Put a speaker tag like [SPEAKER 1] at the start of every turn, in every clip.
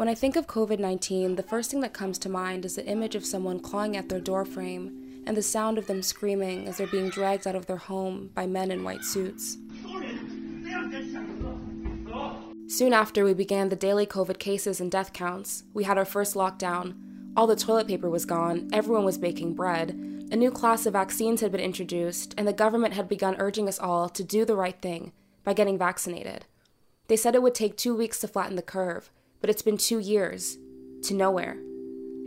[SPEAKER 1] When I think of COVID 19, the first thing that comes to mind is the image of someone clawing at their doorframe and the sound of them screaming as they're being dragged out of their home by men in white suits. Soon after we began the daily COVID cases and death counts, we had our first lockdown. All the toilet paper was gone, everyone was baking bread, a new class of vaccines had been introduced, and the government had begun urging us all to do the right thing by getting vaccinated. They said it would take two weeks to flatten the curve, but it's been two years to nowhere.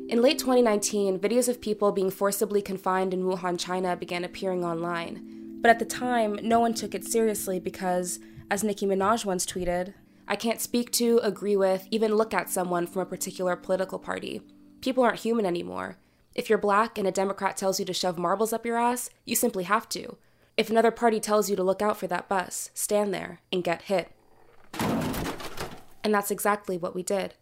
[SPEAKER 1] In late 2019, videos of people being forcibly confined in Wuhan, China began appearing online. But at the time, no one took it seriously because, as Nicki Minaj once tweeted, I can't speak to, agree with, even look at someone from a particular political party. People aren't human anymore. If you're black and a Democrat tells you to shove marbles up your ass, you simply have to. If another party tells you to look out for that bus, stand there and get hit. And that's exactly what we did.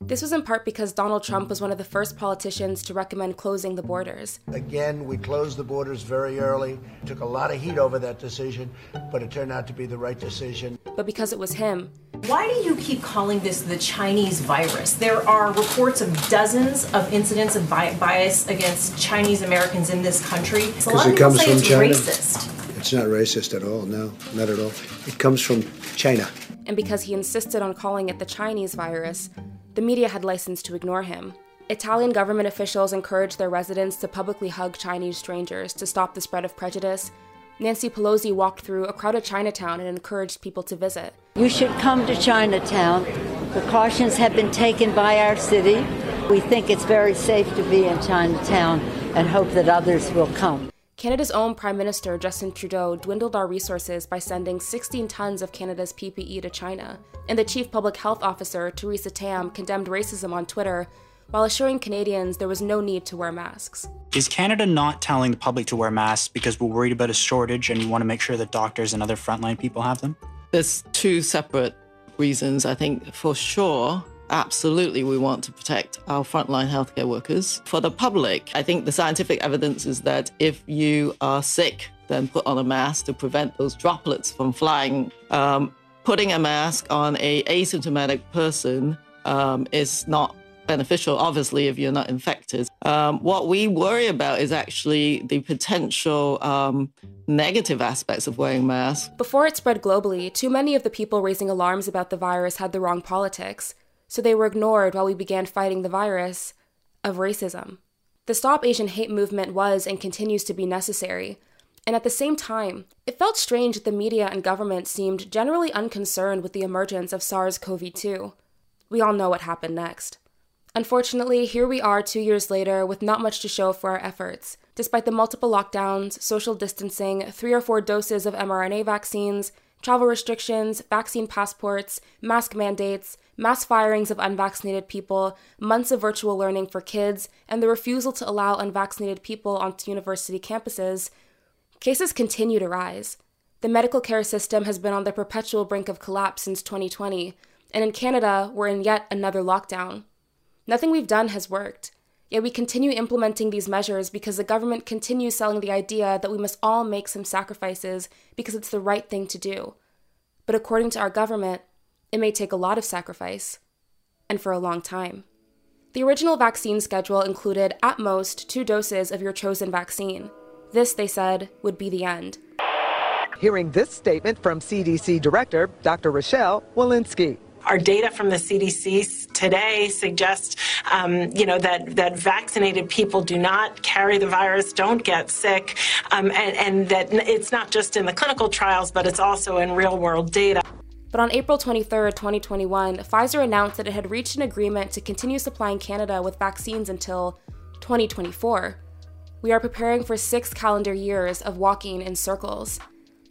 [SPEAKER 1] This was in part because Donald Trump was one of the first politicians to recommend closing the borders.
[SPEAKER 2] Again, we closed the borders very early. Took a lot of heat over that decision, but it turned out to be the right decision.
[SPEAKER 1] But because it was him.
[SPEAKER 3] Why do you keep calling this the Chinese virus? There are reports of dozens of incidents of bias against Chinese Americans in this country.
[SPEAKER 4] So a lot of people say
[SPEAKER 3] it's
[SPEAKER 4] China.
[SPEAKER 3] racist.
[SPEAKER 4] It's not racist at all. No, not at all. It comes from China.
[SPEAKER 1] And because he insisted on calling it the Chinese virus, the media had license to ignore him. Italian government officials encouraged their residents to publicly hug Chinese strangers to stop the spread of prejudice. Nancy Pelosi walked through a crowded Chinatown and encouraged people to visit.
[SPEAKER 5] You should come to Chinatown. Precautions have been taken by our city. We think it's very safe to be in Chinatown and hope that others will come.
[SPEAKER 1] Canada's own Prime Minister Justin Trudeau dwindled our resources by sending 16 tons of Canada's PPE to China, and the Chief Public Health Officer Theresa Tam condemned racism on Twitter while assuring Canadians there was no need to wear masks.
[SPEAKER 6] Is Canada not telling the public to wear masks because we're worried about a shortage and we want to make sure that doctors and other frontline people have them?
[SPEAKER 7] There's two separate reasons. I think for sure absolutely we want to protect our frontline healthcare workers. For the public, I think the scientific evidence is that if you are sick, then put on a mask to prevent those droplets from flying. Um, putting a mask on a asymptomatic person um, is not beneficial, obviously, if you're not infected. Um, what we worry about is actually the potential um, negative aspects of wearing masks.
[SPEAKER 1] Before it spread globally, too many of the people raising alarms about the virus had the wrong politics so they were ignored while we began fighting the virus of racism. The Stop Asian Hate movement was and continues to be necessary, and at the same time, it felt strange that the media and government seemed generally unconcerned with the emergence of SARS CoV 2. We all know what happened next. Unfortunately, here we are two years later with not much to show for our efforts. Despite the multiple lockdowns, social distancing, three or four doses of mRNA vaccines, travel restrictions, vaccine passports, mask mandates, mass firings of unvaccinated people, months of virtual learning for kids, and the refusal to allow unvaccinated people onto university campuses, cases continue to rise. The medical care system has been on the perpetual brink of collapse since 2020, and in Canada, we're in yet another lockdown. Nothing we've done has worked. Yet we continue implementing these measures because the government continues selling the idea that we must all make some sacrifices because it's the right thing to do. But according to our government, it may take a lot of sacrifice, and for a long time. The original vaccine schedule included, at most, two doses of your chosen vaccine. This, they said, would be the end.
[SPEAKER 8] Hearing this statement from CDC Director Dr. Rochelle Walensky
[SPEAKER 9] our data from the CDC today suggests, um, you know, that, that vaccinated people do not carry the virus, don't get sick, um, and, and that it's not just in the clinical trials, but it's also in real world data.
[SPEAKER 1] But on April 23, 2021, Pfizer announced that it had reached an agreement to continue supplying Canada with vaccines until 2024. We are preparing for six calendar years of walking in circles.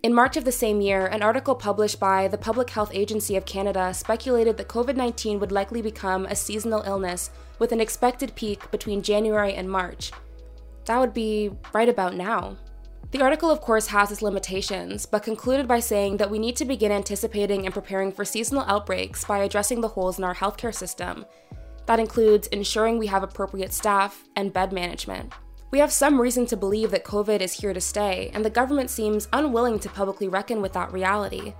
[SPEAKER 1] In March of the same year, an article published by the Public Health Agency of Canada speculated that COVID 19 would likely become a seasonal illness with an expected peak between January and March. That would be right about now. The article, of course, has its limitations, but concluded by saying that we need to begin anticipating and preparing for seasonal outbreaks by addressing the holes in our healthcare system. That includes ensuring we have appropriate staff and bed management. We have some reason to believe that COVID is here to stay, and the government seems unwilling to publicly reckon with that reality.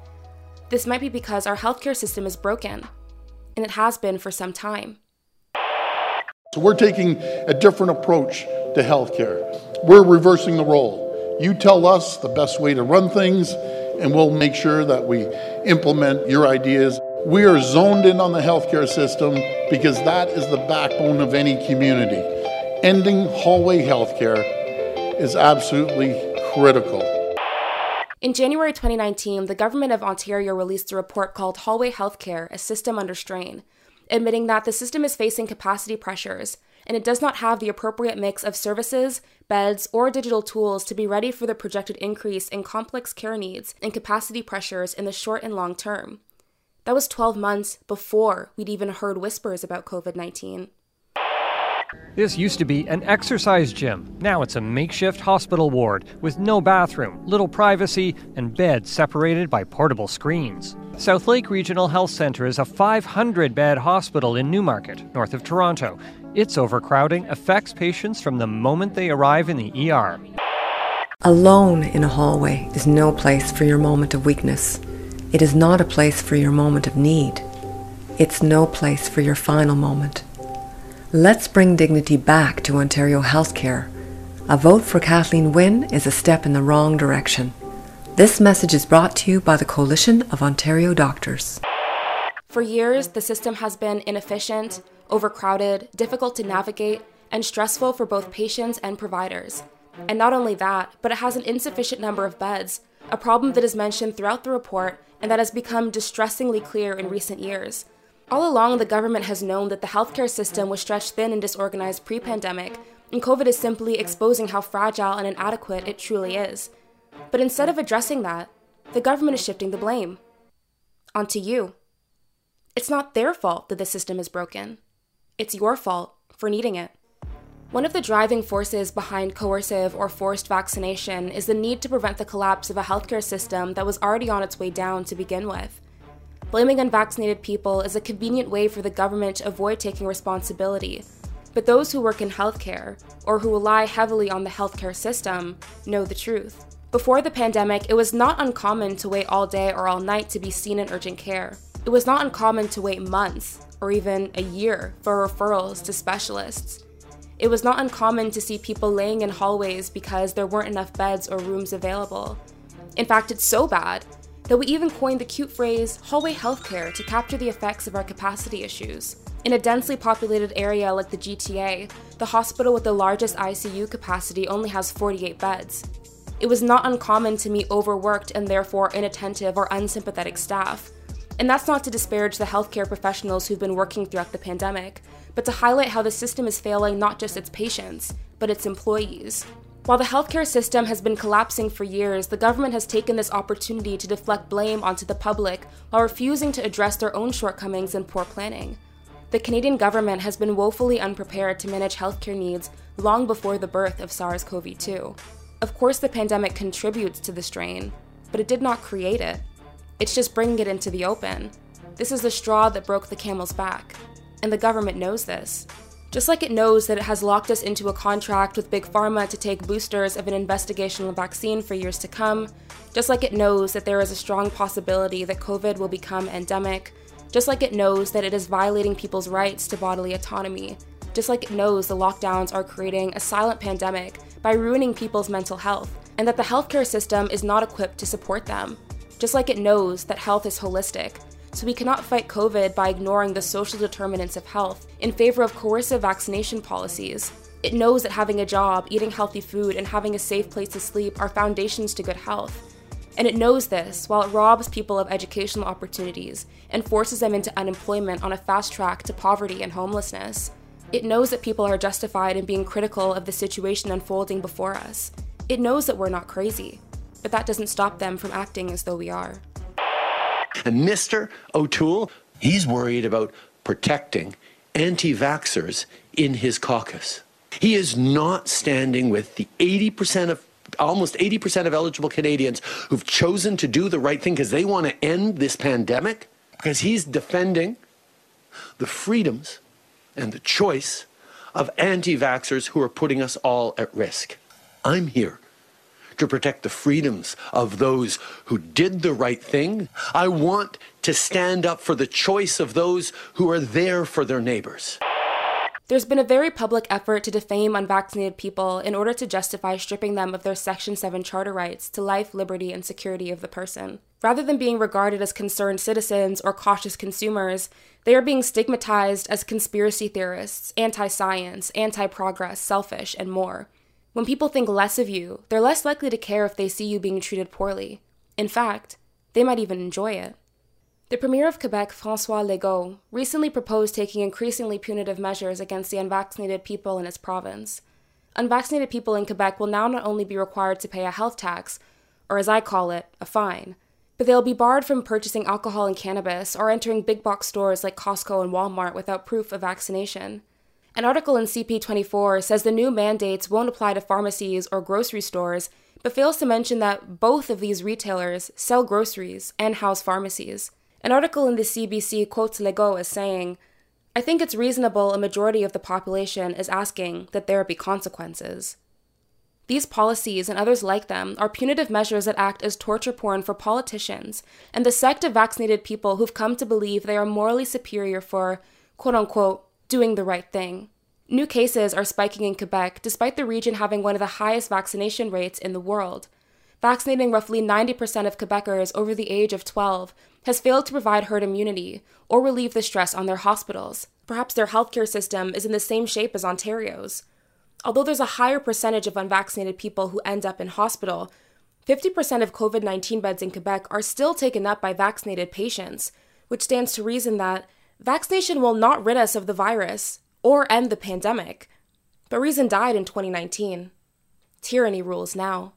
[SPEAKER 1] This might be because our healthcare system is broken. and it has been for some time.
[SPEAKER 10] So we're taking a different approach to healthcare. We're reversing the role. You tell us the best way to run things, and we'll make sure that we implement your ideas. We are zoned in on the healthcare system because that is the backbone of any community. Ending hallway healthcare is absolutely critical.
[SPEAKER 1] In January 2019, the Government of Ontario released a report called Hallway Healthcare A System Under Strain, admitting that the system is facing capacity pressures and it does not have the appropriate mix of services, beds, or digital tools to be ready for the projected increase in complex care needs and capacity pressures in the short and long term. That was 12 months before we'd even heard whispers about COVID 19.
[SPEAKER 11] This used to be an exercise gym. Now it's a makeshift hospital ward with no bathroom, little privacy, and beds separated by portable screens. Southlake Regional Health Centre is a 500 bed hospital in Newmarket, north of Toronto. Its overcrowding affects patients from the moment they arrive in the ER.
[SPEAKER 12] Alone in a hallway is no place for your moment of weakness. It is not a place for your moment of need. It's no place for your final moment. Let's bring dignity back to Ontario healthcare. A vote for Kathleen Wynne is a step in the wrong direction. This message is brought to you by the Coalition of Ontario Doctors.
[SPEAKER 1] For years, the system has been inefficient, overcrowded, difficult to navigate, and stressful for both patients and providers. And not only that, but it has an insufficient number of beds, a problem that is mentioned throughout the report and that has become distressingly clear in recent years. All along, the government has known that the healthcare system was stretched thin and disorganized pre pandemic, and COVID is simply exposing how fragile and inadequate it truly is. But instead of addressing that, the government is shifting the blame onto you. It's not their fault that the system is broken, it's your fault for needing it. One of the driving forces behind coercive or forced vaccination is the need to prevent the collapse of a healthcare system that was already on its way down to begin with. Blaming unvaccinated people is a convenient way for the government to avoid taking responsibility. But those who work in healthcare, or who rely heavily on the healthcare system, know the truth. Before the pandemic, it was not uncommon to wait all day or all night to be seen in urgent care. It was not uncommon to wait months, or even a year, for referrals to specialists. It was not uncommon to see people laying in hallways because there weren't enough beds or rooms available. In fact, it's so bad that we even coined the cute phrase hallway healthcare to capture the effects of our capacity issues. In a densely populated area like the GTA, the hospital with the largest ICU capacity only has 48 beds. It was not uncommon to meet overworked and therefore inattentive or unsympathetic staff. And that's not to disparage the healthcare professionals who've been working throughout the pandemic, but to highlight how the system is failing not just its patients, but its employees. While the healthcare system has been collapsing for years, the government has taken this opportunity to deflect blame onto the public while refusing to address their own shortcomings and poor planning. The Canadian government has been woefully unprepared to manage healthcare needs long before the birth of SARS CoV 2. Of course, the pandemic contributes to the strain, but it did not create it. It's just bringing it into the open. This is the straw that broke the camel's back. And the government knows this. Just like it knows that it has locked us into a contract with Big Pharma to take boosters of an investigational vaccine for years to come, just like it knows that there is a strong possibility that COVID will become endemic, just like it knows that it is violating people's rights to bodily autonomy, just like it knows the lockdowns are creating a silent pandemic by ruining people's mental health, and that the healthcare system is not equipped to support them. Just like it knows that health is holistic, so we cannot fight COVID by ignoring the social determinants of health in favor of coercive vaccination policies. It knows that having a job, eating healthy food, and having a safe place to sleep are foundations to good health. And it knows this while it robs people of educational opportunities and forces them into unemployment on a fast track to poverty and homelessness. It knows that people are justified in being critical of the situation unfolding before us. It knows that we're not crazy, but that doesn't stop them from acting as though we are.
[SPEAKER 13] And Mr. O'Toole, he's worried about protecting anti vaxxers in his caucus. He is not standing with the 80% of almost 80% of eligible Canadians who've chosen to do the right thing because they want to end this pandemic, because he's defending the freedoms and the choice of anti vaxxers who are putting us all at risk. I'm here to protect the freedoms of those who did the right thing. I want to stand up for the choice of those who are there for their neighbors.
[SPEAKER 1] There's been a very public effort to defame unvaccinated people in order to justify stripping them of their Section 7 charter rights to life, liberty, and security of the person. Rather than being regarded as concerned citizens or cautious consumers, they are being stigmatized as conspiracy theorists, anti science, anti progress, selfish, and more. When people think less of you, they're less likely to care if they see you being treated poorly. In fact, they might even enjoy it. The Premier of Quebec, Francois Legault, recently proposed taking increasingly punitive measures against the unvaccinated people in his province. Unvaccinated people in Quebec will now not only be required to pay a health tax, or as I call it, a fine, but they'll be barred from purchasing alcohol and cannabis or entering big box stores like Costco and Walmart without proof of vaccination. An article in CP24 says the new mandates won't apply to pharmacies or grocery stores, but fails to mention that both of these retailers sell groceries and house pharmacies. An article in the CBC quotes Legault as saying, I think it's reasonable a majority of the population is asking that there be consequences. These policies and others like them are punitive measures that act as torture porn for politicians and the sect of vaccinated people who've come to believe they are morally superior for, quote unquote, doing the right thing. New cases are spiking in Quebec despite the region having one of the highest vaccination rates in the world. Vaccinating roughly 90% of Quebecers over the age of 12 has failed to provide herd immunity or relieve the stress on their hospitals. Perhaps their healthcare system is in the same shape as Ontario's. Although there's a higher percentage of unvaccinated people who end up in hospital, 50% of COVID 19 beds in Quebec are still taken up by vaccinated patients, which stands to reason that vaccination will not rid us of the virus or end the pandemic. But reason died in 2019. Tyranny rules now.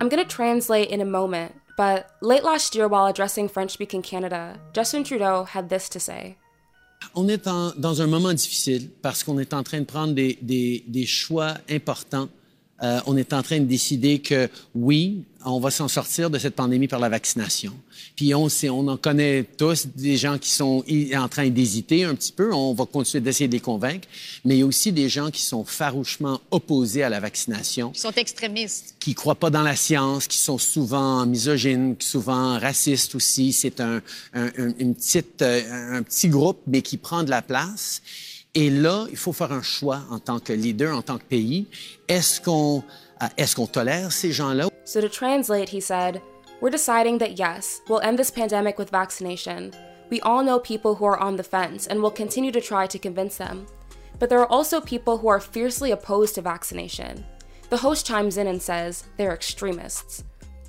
[SPEAKER 1] I'm going to translate in a moment, but late last year, while addressing French speaking Canada, Justin Trudeau had this to say.
[SPEAKER 14] On est en, dans un moment difficile parce qu'on est en train de prendre des, des, des choix importants. Euh, on est en train de décider que oui, on va s'en sortir de cette pandémie par la vaccination. Puis on, sait, on en connaît tous des gens qui sont en train d'hésiter un petit peu. On va continuer d'essayer de les convaincre. Mais il y a aussi des gens qui sont farouchement opposés à la vaccination.
[SPEAKER 15] Qui sont extrémistes.
[SPEAKER 14] Qui croient pas dans la science, qui sont souvent misogynes, souvent racistes aussi. C'est un, un, une petite, euh, un petit groupe, mais qui prend de la place. Et là, il faut faire un choix en tant que leader, en tant que pays. Est-ce qu'on euh, est-ce qu'on tolère ces gens-là?
[SPEAKER 1] So to translate, he said, We're deciding that yes, we'll end this pandemic with vaccination. We all know people who are on the fence and will continue to try to convince them. But there are also people who are fiercely opposed to vaccination. The host chimes in and says they're extremists.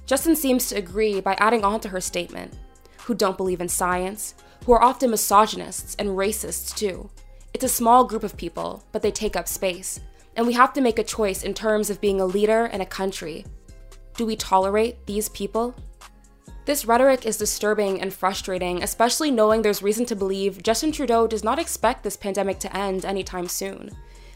[SPEAKER 1] Justin seems to agree by adding on to her statement who don't believe in science, who are often misogynists and racists too. It's a small group of people, but they take up space, and we have to make a choice in terms of being a leader in a country. Do we tolerate these people? This rhetoric is disturbing and frustrating, especially knowing there's reason to believe Justin Trudeau does not expect this pandemic to end anytime soon.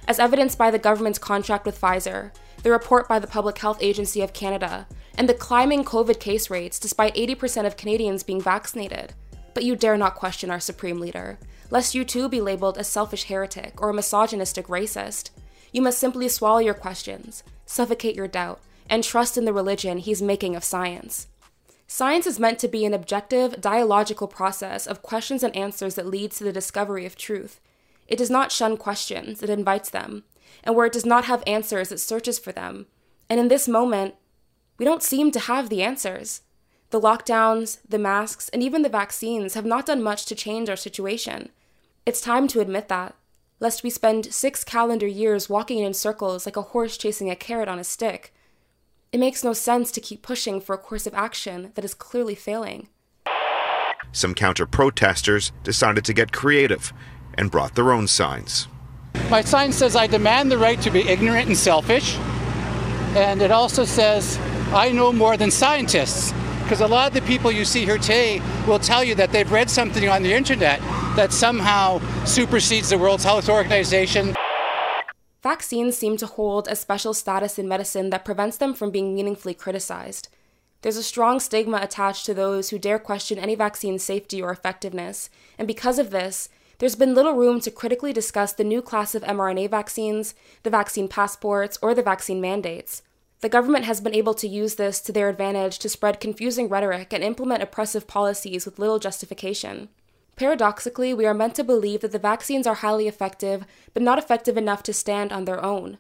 [SPEAKER 1] As evidenced by the government's contract with Pfizer, the report by the Public Health Agency of Canada, and the climbing COVID case rates despite 80% of Canadians being vaccinated. But you dare not question our supreme leader, lest you too be labeled a selfish heretic or a misogynistic racist. You must simply swallow your questions, suffocate your doubt, and trust in the religion he's making of science. Science is meant to be an objective, dialogical process of questions and answers that leads to the discovery of truth. It does not shun questions, it invites them. And where it does not have answers, it searches for them. And in this moment, we don't seem to have the answers. The lockdowns, the masks, and even the vaccines have not done much to change our situation. It's time to admit that, lest we spend six calendar years walking in circles like a horse chasing a carrot on a stick. It makes no sense to keep pushing for a course of action that is clearly failing.
[SPEAKER 16] Some counter protesters decided to get creative and brought their own signs.
[SPEAKER 17] My sign says, I demand the right to be ignorant and selfish. And it also says, I know more than scientists. Because a lot of the people you see here today will tell you that they've read something on the internet that somehow supersedes the World Health Organization.
[SPEAKER 1] Vaccines seem to hold a special status in medicine that prevents them from being meaningfully criticized. There's a strong stigma attached to those who dare question any vaccine's safety or effectiveness, and because of this, there's been little room to critically discuss the new class of mRNA vaccines, the vaccine passports, or the vaccine mandates. The government has been able to use this to their advantage to spread confusing rhetoric and implement oppressive policies with little justification. Paradoxically, we are meant to believe that the vaccines are highly effective, but not effective enough to stand on their own.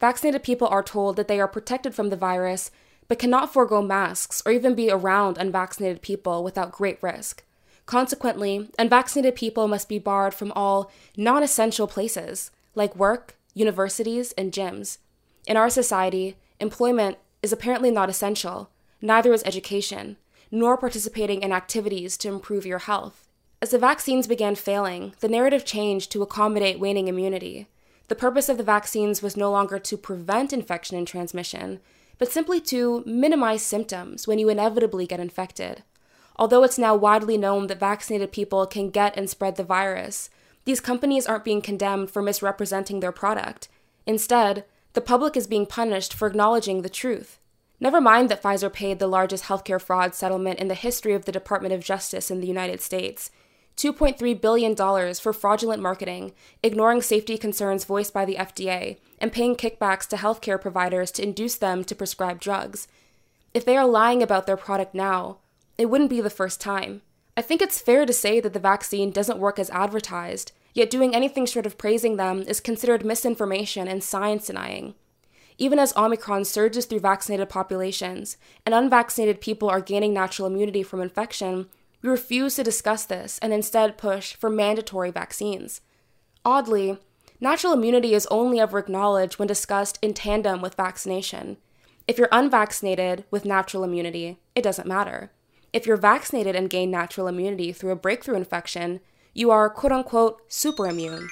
[SPEAKER 1] Vaccinated people are told that they are protected from the virus, but cannot forego masks or even be around unvaccinated people without great risk. Consequently, unvaccinated people must be barred from all non essential places, like work, universities, and gyms. In our society, employment is apparently not essential, neither is education, nor participating in activities to improve your health. As the vaccines began failing, the narrative changed to accommodate waning immunity. The purpose of the vaccines was no longer to prevent infection and transmission, but simply to minimize symptoms when you inevitably get infected. Although it's now widely known that vaccinated people can get and spread the virus, these companies aren't being condemned for misrepresenting their product. Instead, the public is being punished for acknowledging the truth. Never mind that Pfizer paid the largest healthcare fraud settlement in the history of the Department of Justice in the United States $2.3 billion for fraudulent marketing, ignoring safety concerns voiced by the FDA, and paying kickbacks to healthcare providers to induce them to prescribe drugs. If they are lying about their product now, it wouldn't be the first time. I think it's fair to say that the vaccine doesn't work as advertised, yet doing anything short of praising them is considered misinformation and science denying. Even as Omicron surges through vaccinated populations and unvaccinated people are gaining natural immunity from infection, we refuse to discuss this and instead push for mandatory vaccines. Oddly, natural immunity is only ever acknowledged when discussed in tandem with vaccination. If you're unvaccinated with natural immunity, it doesn't matter. If you're vaccinated and gain natural immunity through a breakthrough infection, you are quote unquote super immune.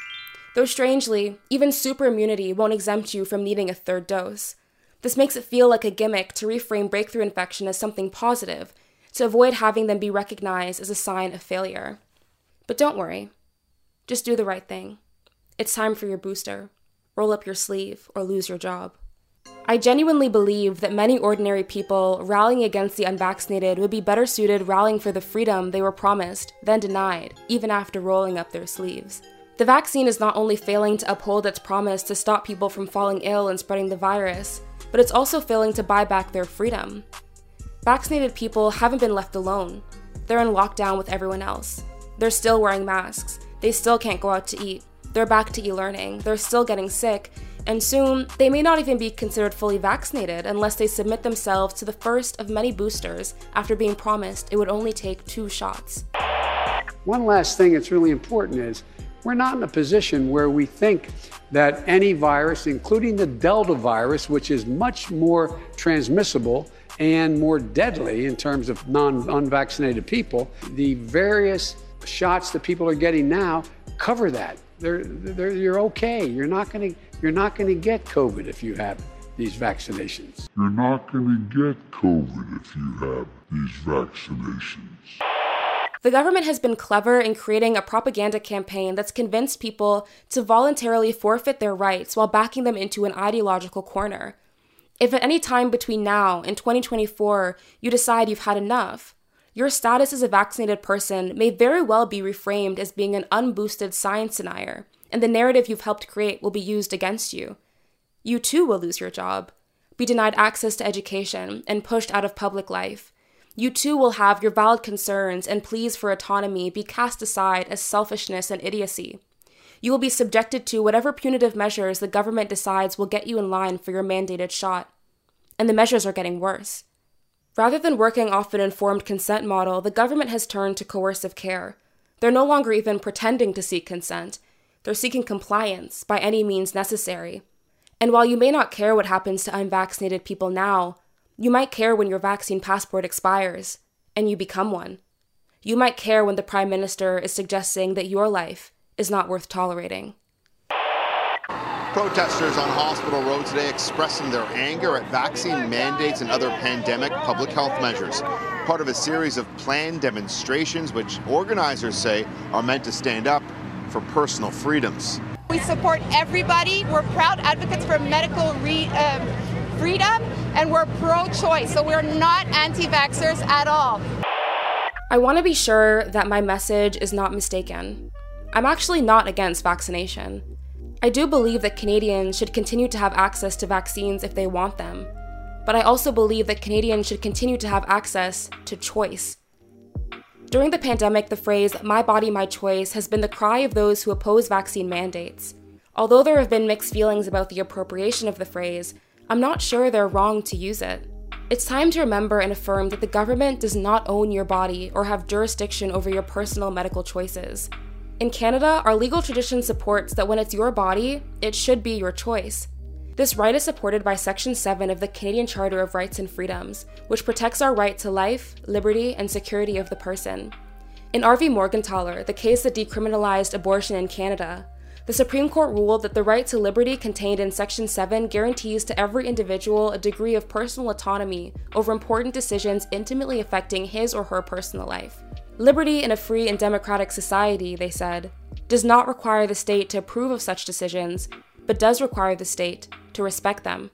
[SPEAKER 1] Though strangely, even super immunity won't exempt you from needing a third dose. This makes it feel like a gimmick to reframe breakthrough infection as something positive, to avoid having them be recognized as a sign of failure. But don't worry. Just do the right thing. It's time for your booster. Roll up your sleeve or lose your job. I genuinely believe that many ordinary people rallying against the unvaccinated would be better suited rallying for the freedom they were promised than denied, even after rolling up their sleeves. The vaccine is not only failing to uphold its promise to stop people from falling ill and spreading the virus, but it's also failing to buy back their freedom. Vaccinated people haven't been left alone. They're in lockdown with everyone else. They're still wearing masks. They still can't go out to eat. They're back to e learning. They're still getting sick, and soon they may not even be considered fully vaccinated unless they submit themselves to the first of many boosters after being promised it would only take two shots.
[SPEAKER 15] One last thing that's really important is we're not in a position where we think that any virus, including the Delta virus, which is much more transmissible and more deadly in terms of non unvaccinated people, the various shots that people are getting now cover that. They're, they're, you're okay. You're not going to you're not going to get COVID if you have these vaccinations.
[SPEAKER 18] You're not going to get COVID if you have these vaccinations.
[SPEAKER 1] The government has been clever in creating a propaganda campaign that's convinced people to voluntarily forfeit their rights while backing them into an ideological corner. If at any time between now and 2024 you decide you've had enough, your status as a vaccinated person may very well be reframed as being an unboosted science denier and the narrative you've helped create will be used against you. You too will lose your job, be denied access to education, and pushed out of public life. You too will have your valid concerns and pleas for autonomy be cast aside as selfishness and idiocy. You will be subjected to whatever punitive measures the government decides will get you in line for your mandated shot. And the measures are getting worse. Rather than working off an informed consent model, the government has turned to coercive care. They're no longer even pretending to seek consent. They're seeking compliance by any means necessary. And while you may not care what happens to unvaccinated people now, you might care when your vaccine passport expires and you become one. You might care when the Prime Minister is suggesting that your life is not worth tolerating.
[SPEAKER 19] Protesters on Hospital Road today expressing their anger at vaccine mandates and other pandemic public health measures. Part of a series of planned demonstrations, which organizers say are meant to stand up for personal freedoms.
[SPEAKER 20] We support everybody. We're proud advocates for medical re, um, freedom and we're pro choice, so we're not anti vaxxers at all.
[SPEAKER 1] I want to be sure that my message is not mistaken. I'm actually not against vaccination. I do believe that Canadians should continue to have access to vaccines if they want them. but I also believe that Canadians should continue to have access to choice. During the pandemic, the phrase, my body, my choice, has been the cry of those who oppose vaccine mandates. Although there have been mixed feelings about the appropriation of the phrase, I'm not sure they're wrong to use it. It's time to remember and affirm that the government does not own your body or have jurisdiction over your personal medical choices. In Canada, our legal tradition supports that when it's your body, it should be your choice. This right is supported by Section 7 of the Canadian Charter of Rights and Freedoms, which protects our right to life, liberty, and security of the person. In R.V. Morgentaler, the case that decriminalized abortion in Canada, the Supreme Court ruled that the right to liberty contained in Section 7 guarantees to every individual a degree of personal autonomy over important decisions intimately affecting his or her personal life. Liberty in a free and democratic society, they said, does not require the state to approve of such decisions, but does require the state to respect them.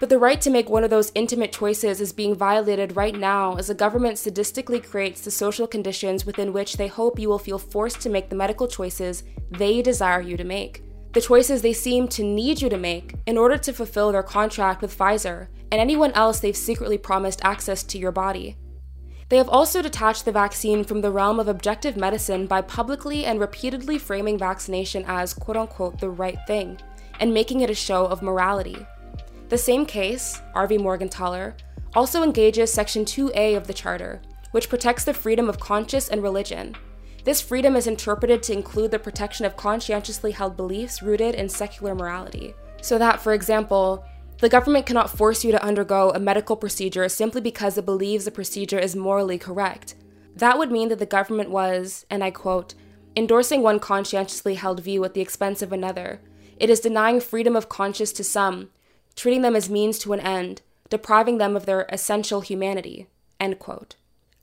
[SPEAKER 1] But the right to make one of those intimate choices is being violated right now as the government sadistically creates the social conditions within which they hope you will feel forced to make the medical choices they desire you to make. The choices they seem to need you to make in order to fulfill their contract with Pfizer and anyone else they've secretly promised access to your body. They have also detached the vaccine from the realm of objective medicine by publicly and repeatedly framing vaccination as quote unquote the right thing and making it a show of morality. The same case, R.V. Morgentaler, also engages Section 2A of the Charter, which protects the freedom of conscience and religion. This freedom is interpreted to include the protection of conscientiously held beliefs rooted in secular morality. So that, for example, the government cannot force you to undergo a medical procedure simply because it believes the procedure is morally correct. That would mean that the government was, and I quote, endorsing one conscientiously held view at the expense of another, it is denying freedom of conscience to some, treating them as means to an end, depriving them of their essential humanity.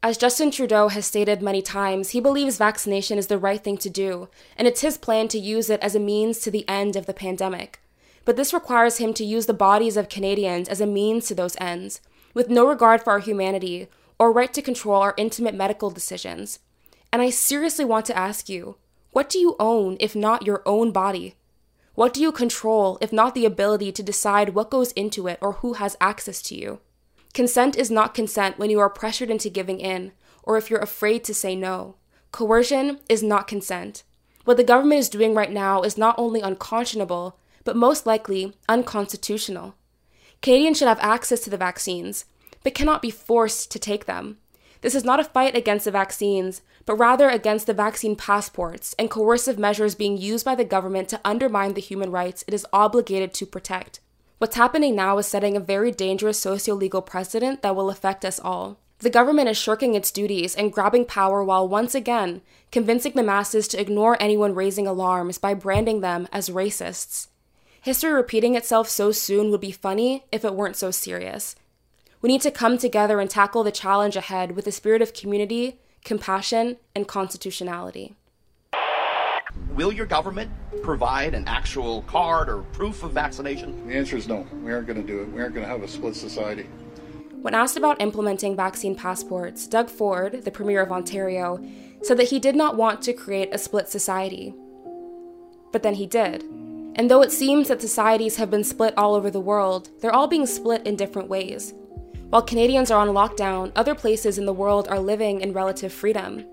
[SPEAKER 1] As Justin Trudeau has stated many times, he believes vaccination is the right thing to do, and it's his plan to use it as a means to the end of the pandemic. But this requires him to use the bodies of Canadians as a means to those ends, with no regard for our humanity or right to control our intimate medical decisions. And I seriously want to ask you what do you own if not your own body? What do you control if not the ability to decide what goes into it or who has access to you? Consent is not consent when you are pressured into giving in or if you're afraid to say no. Coercion is not consent. What the government is doing right now is not only unconscionable, but most likely unconstitutional. Canadians should have access to the vaccines, but cannot be forced to take them. This is not a fight against the vaccines, but rather against the vaccine passports and coercive measures being used by the government to undermine the human rights it is obligated to protect. What's happening now is setting a very dangerous socio legal precedent that will affect us all. The government is shirking its duties and grabbing power while once again convincing the masses to ignore anyone raising alarms by branding them as racists. History repeating itself so soon would be funny if it weren't so serious. We need to come together and tackle the challenge ahead with a spirit of community, compassion, and constitutionality.
[SPEAKER 21] Will your government provide an actual card or proof of vaccination?
[SPEAKER 10] The answer is no. We aren't going to do it. We aren't going to have a split society.
[SPEAKER 1] When asked about implementing vaccine passports, Doug Ford, the Premier of Ontario, said that he did not want to create a split society. But then he did. And though it seems that societies have been split all over the world, they're all being split in different ways. While Canadians are on lockdown, other places in the world are living in relative freedom.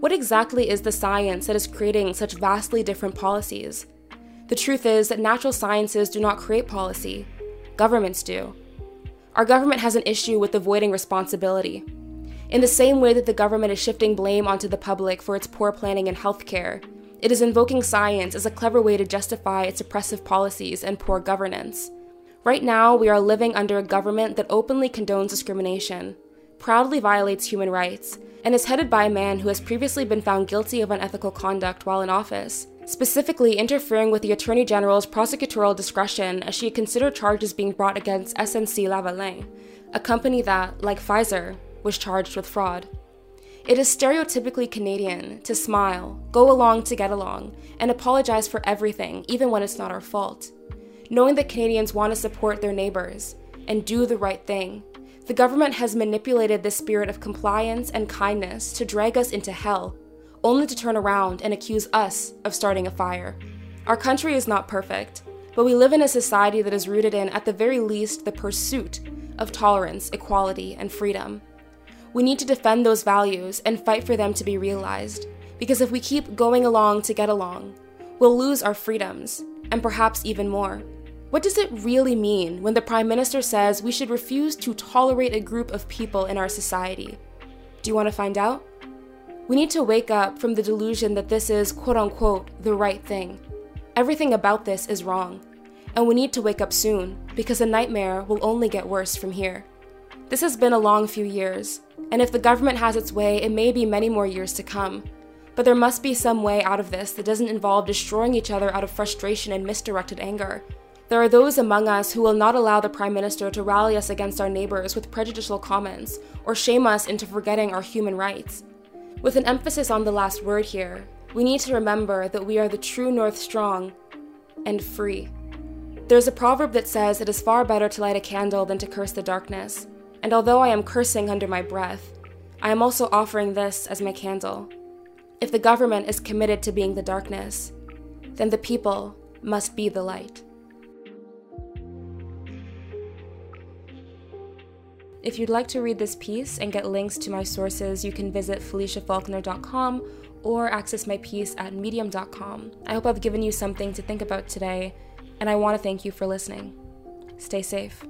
[SPEAKER 1] What exactly is the science that is creating such vastly different policies? The truth is that natural sciences do not create policy, governments do. Our government has an issue with avoiding responsibility. In the same way that the government is shifting blame onto the public for its poor planning in healthcare, it is invoking science as a clever way to justify its oppressive policies and poor governance. Right now, we are living under a government that openly condones discrimination, proudly violates human rights, and is headed by a man who has previously been found guilty of unethical conduct while in office, specifically interfering with the Attorney General's prosecutorial discretion as she considered charges being brought against SNC Lavalin, a company that, like Pfizer, was charged with fraud. It is stereotypically Canadian to smile, go along to get along, and apologize for everything, even when it's not our fault knowing that Canadians want to support their neighbors and do the right thing. The government has manipulated this spirit of compliance and kindness to drag us into hell, only to turn around and accuse us of starting a fire. Our country is not perfect, but we live in a society that is rooted in, at the very least, the pursuit of tolerance, equality, and freedom. We need to defend those values and fight for them to be realized, because if we keep going along to get along, we'll lose our freedoms, and perhaps even more. What does it really mean when the Prime Minister says we should refuse to tolerate a group of people in our society? Do you want to find out? We need to wake up from the delusion that this is, quote unquote, the right thing. Everything about this is wrong. And we need to wake up soon, because the nightmare will only get worse from here. This has been a long few years, and if the government has its way, it may be many more years to come. But there must be some way out of this that doesn't involve destroying each other out of frustration and misdirected anger. There are those among us who will not allow the Prime Minister to rally us against our neighbors with prejudicial comments or shame us into forgetting our human rights. With an emphasis on the last word here, we need to remember that we are the true North strong and free. There's a proverb that says it is far better to light a candle than to curse the darkness, and although I am cursing under my breath, I am also offering this as my candle. If the government is committed to being the darkness, then the people must be the light. If you'd like to read this piece and get links to my sources, you can visit feliciafaulkner.com or access my piece at medium.com. I hope I've given you something to think about today, and I want to thank you for listening. Stay safe.